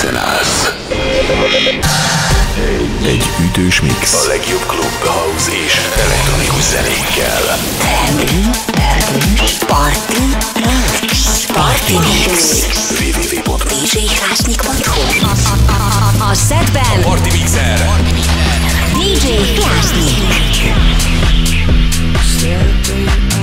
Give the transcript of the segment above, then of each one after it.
készen állsz. Egy ütős mix. A legjobb klub, house és elektronikus zenékkel. Party mix. Party mix. www.djhlásnyik.hu A szedben Party Mixer. DJ Hlásnyik. Celebrate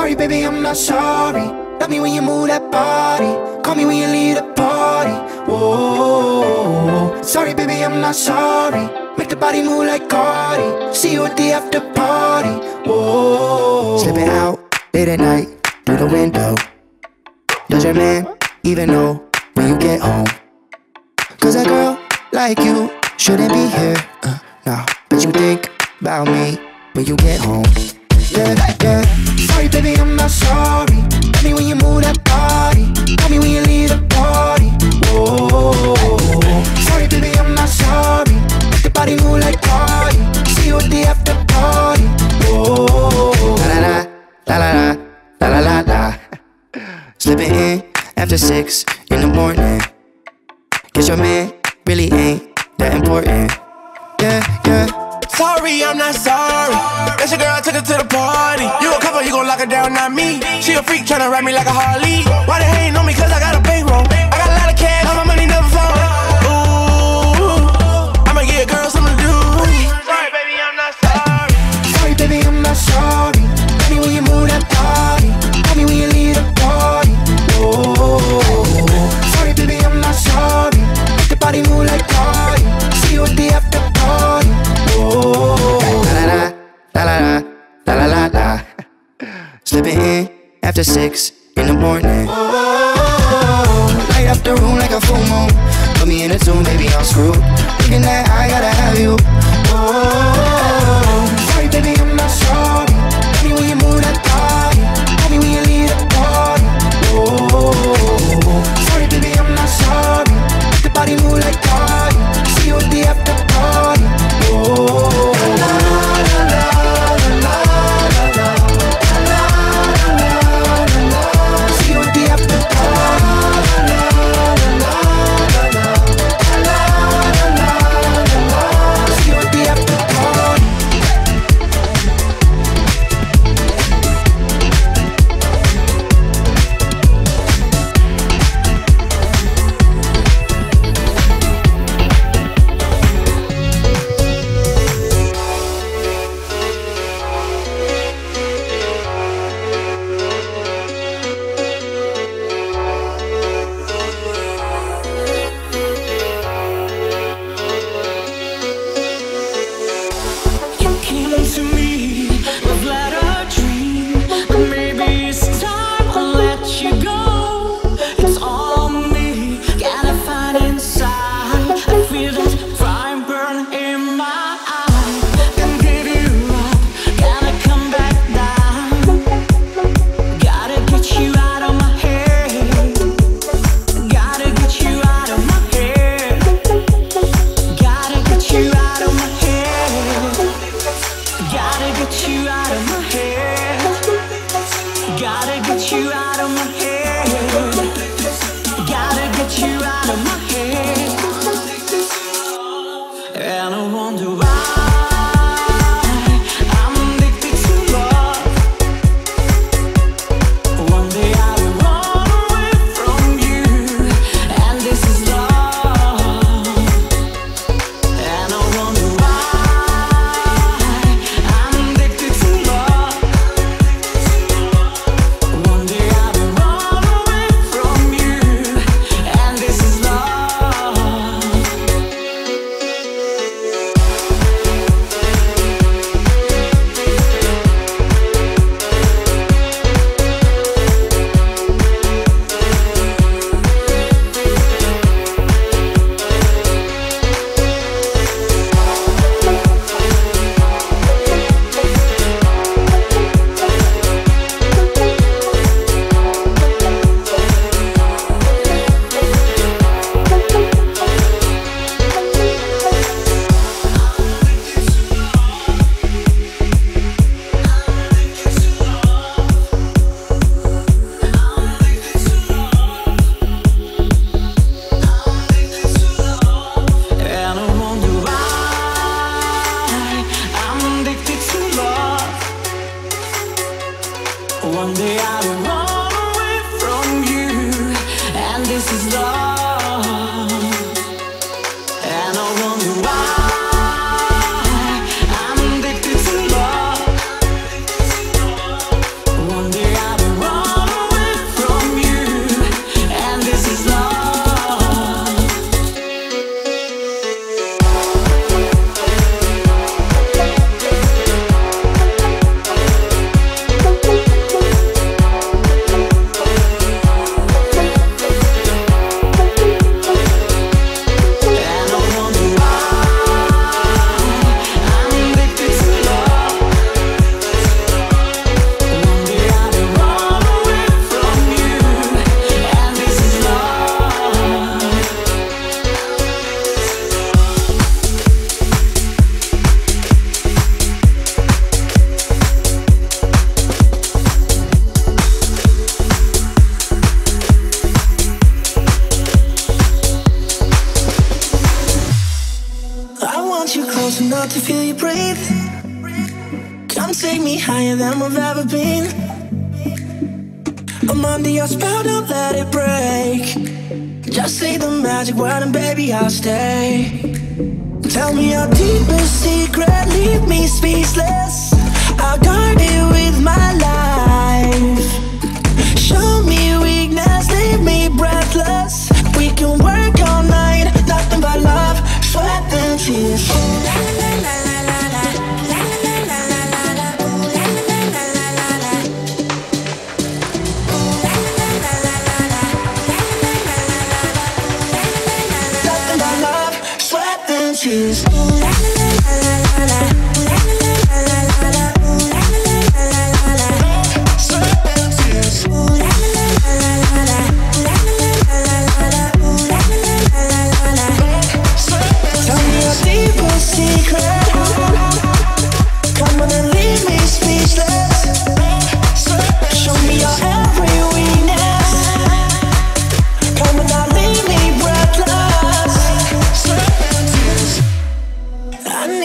Sorry, baby, I'm not sorry. Love me when you move that body. Call me when you leave the party. Whoa. Sorry, baby, I'm not sorry. Make the body move like Cardi. See you at the after party. Whoa. Slipping out late at night through the window. Does your man even know when you get home? Cause a girl like you shouldn't be here. Uh, nah, but you think about me when you get home yeah, yeah. Sorry, baby, I'm not sorry. Tell me when you move that body. Tell me when you leave the party. Oh, sorry, baby, I'm not sorry. Make the body move like party. See you at the after party. Oh, la la la, la la la la la. Slipping in after six in the morning. Cause your man really ain't that important. Yeah, yeah. Sorry, I'm not sorry. That's your girl, I took her to the party. You a couple, you gon' lock her down, not me. She a freak, tryna ride me like a Harley. Why they hating on me? Cause I got a bankroll. I got a lot of cash, all my money never flowing. Ooh, I'ma get a girl something to do. Sorry, baby, I'm not sorry. Sorry, baby, I'm not sorry. Tell me when you move that body. Tell me when you leave the party. Whoa. la la la, la la la la. Slipping in after six in the morning. Light up the room like a full moon. Put me in a tune, baby, I'm screwed. Thinking that I gotta have you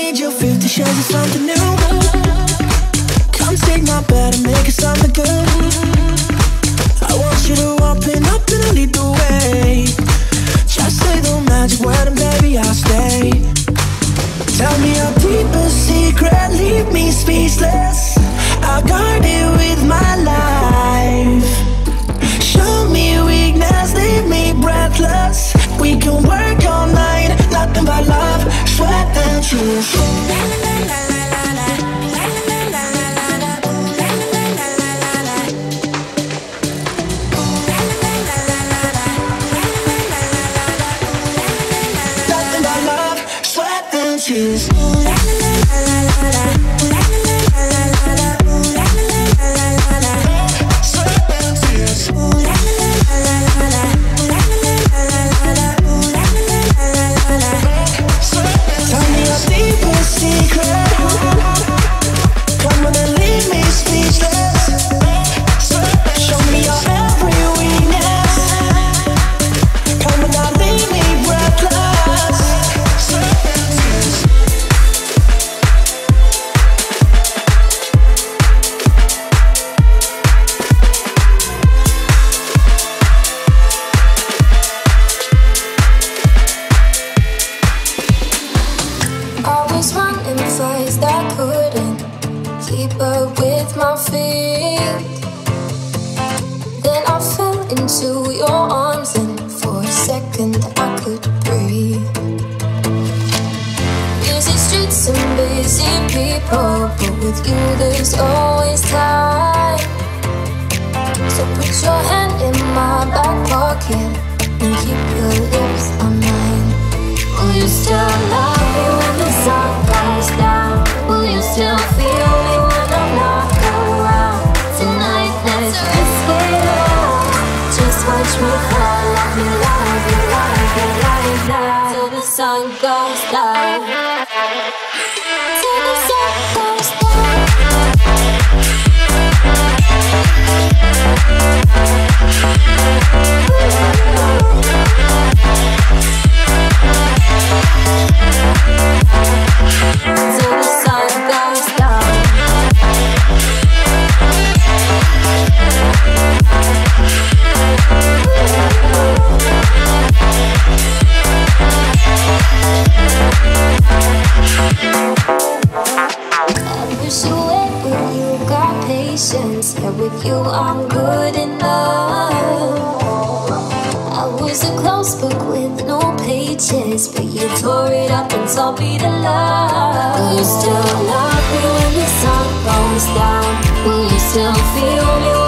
need you, 50 shades of something new. Come take my bed and make it something good. I want you to open up and lead the way. Just say the magic word and baby I'll stay. Tell me deepest secret, leave me speechless. I'll guard it with my life. Show me weakness, leave me breathless. We can work all night, nothing but love what the truth. you there's always time. So put your hand in my back pocket and keep your lips on mine. Will you still love? with you, I'm good enough. I was a closed book with no pages, but you tore it up and taught me to love. Will you still love me when the sun goes down? Will you still feel me?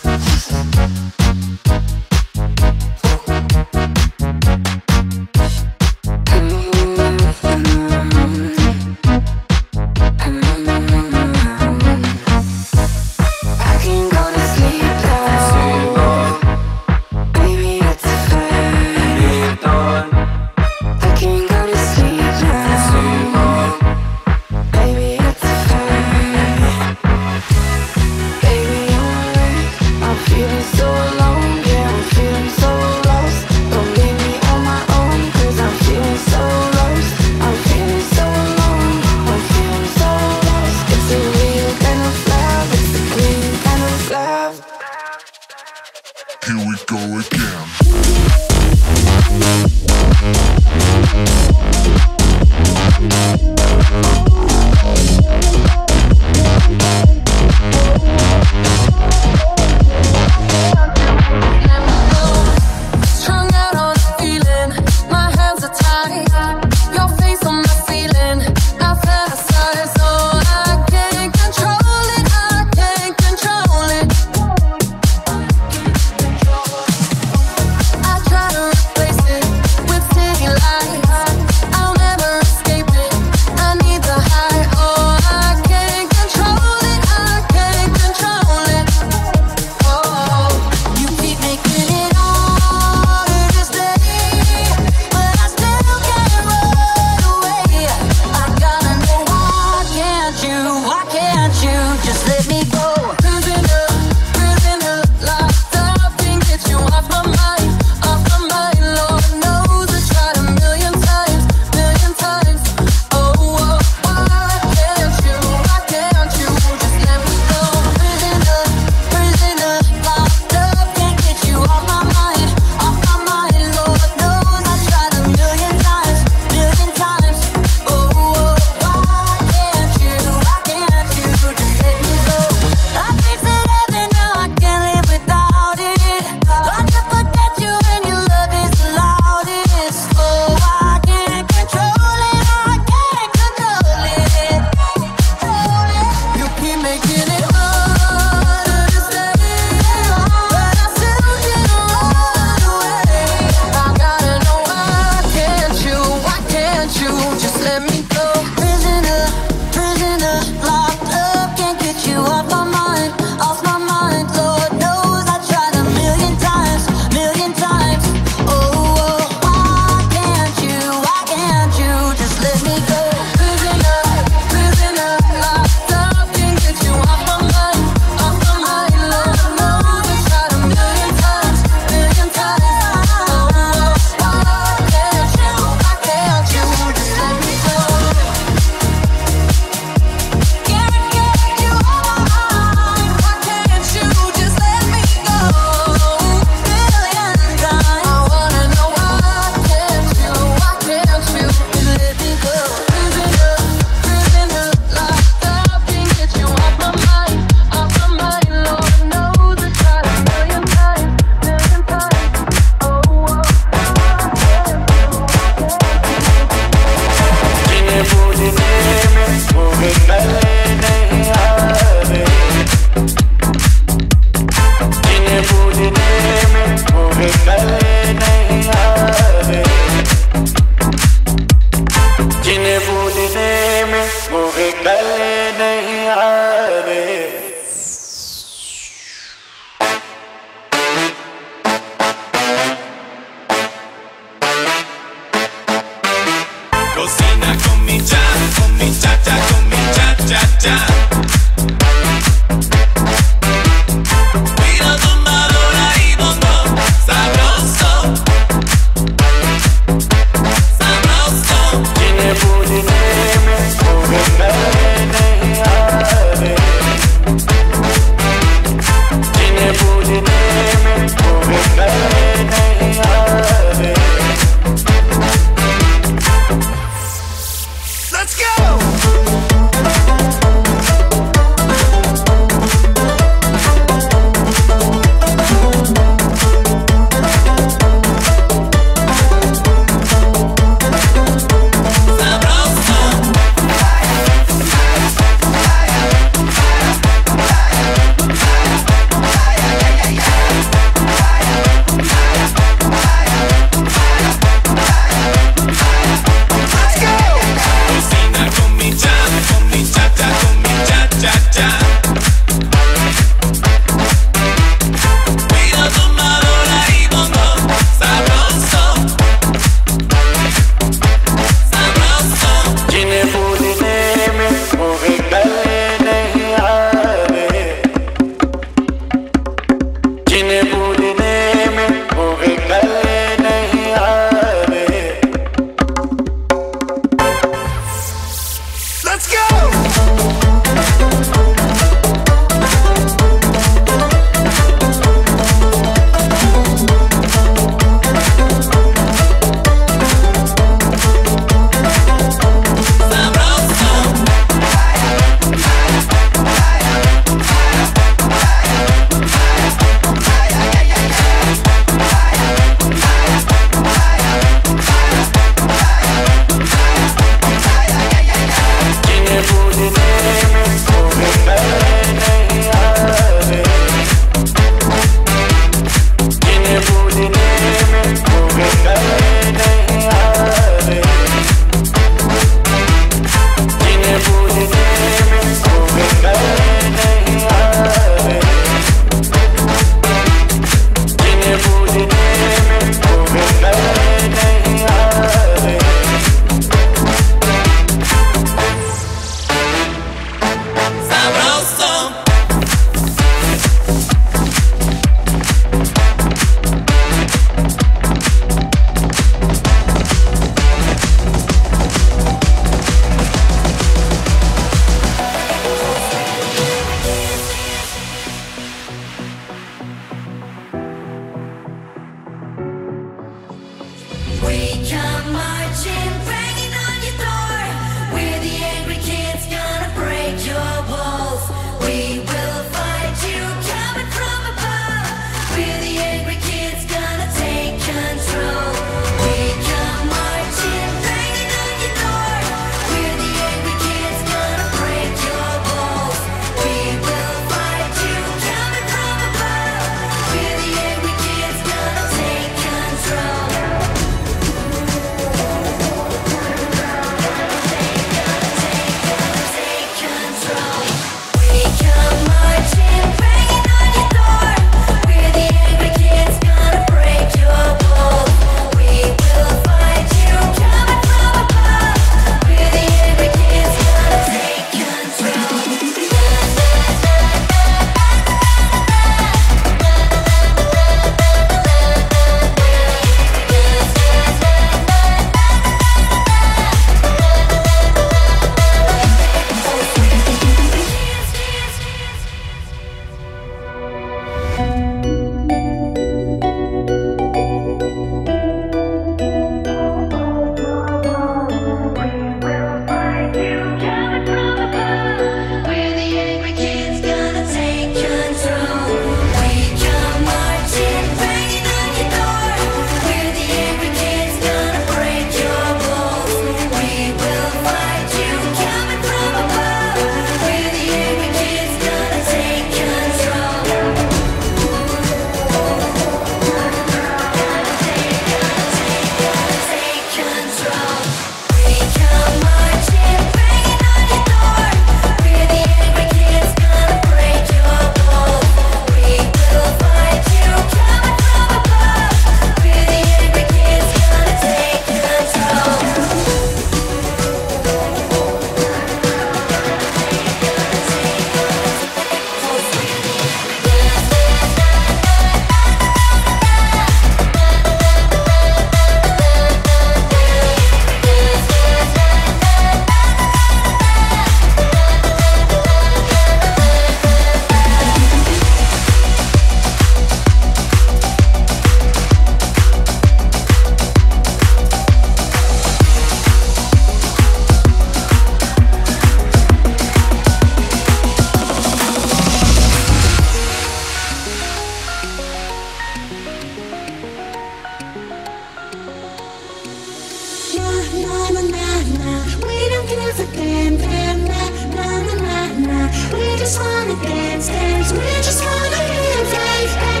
We just wanna dance, dance. We just wanna live life.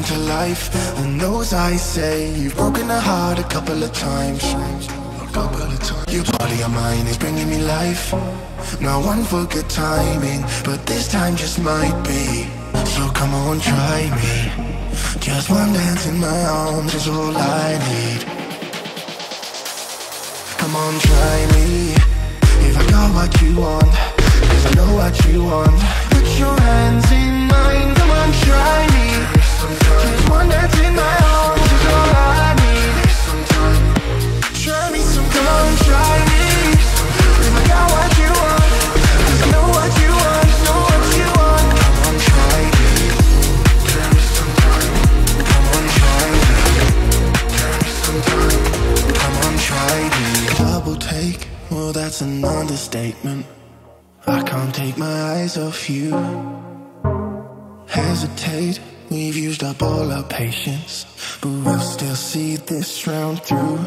Coming to life. And those I say, you've broken a heart a couple of times. Of. Your body on mine is bringing me life. Now one for good timing, but this time just might be. So come on, try me. Just one dance in my arms is all I need. Come on, try me. If I got what you want, cause I know what you want. Put your hands in mine, come on, try me. That's in my heart to draw like some. Try me, some come, try me. I got what you want. Know what you want, know what you want. Come on, try me. Come on, try me. Come on, try me. Double take. Well, that's an understatement. I can't take my eyes off you. Hesitate, we've used up all our patience, but we'll still see this round through.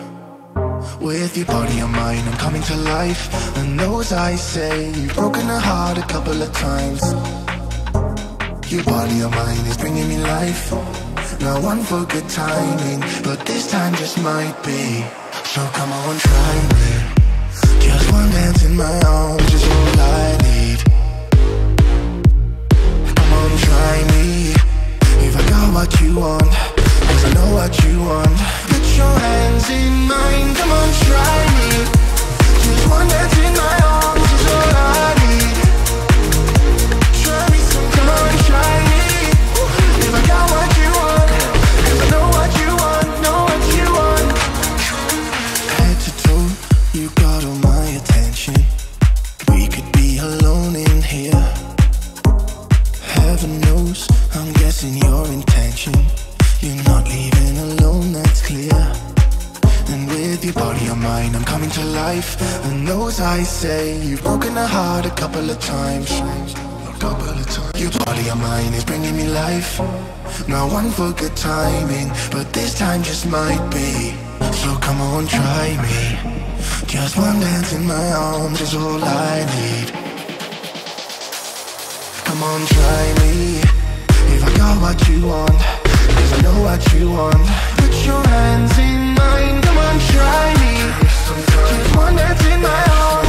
With your body and mind, I'm coming to life. And those I say, you've broken a heart a couple of times. Your body and mind is bringing me life. Now one for good timing, but this time just might be. So come on, try me. Just one dance in my arms is all I need. Come on, try me. What you want, cause I know what you want. Put your hands in mine, come on, try me. Just one dance in my arms is all I need. Say, you've broken a heart a couple of times. Of. Your body on mine is bringing me life. Now one for good timing, but this time just might be. So come on, try me. Just one dance in my arms is all I need. Come on, try me. If I got what you want, cause I know what you want. Put your hands in mine, come on, try me. Just one dance in my arms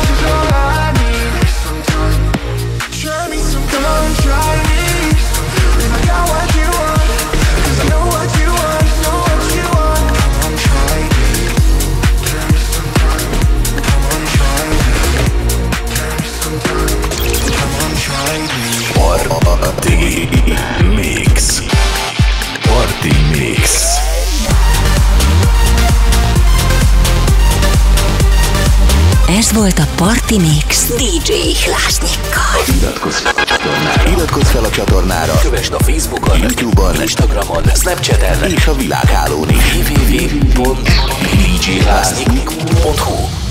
volt a Party Mix DJ Hlásnyikkal. Iratkozz fel csatornára. Iratkozz fel a csatornára. Kövessd a Facebookon, Youtube-on, Instagramon, Snapchaten és a világhálón is. www.djhlásnyik.hu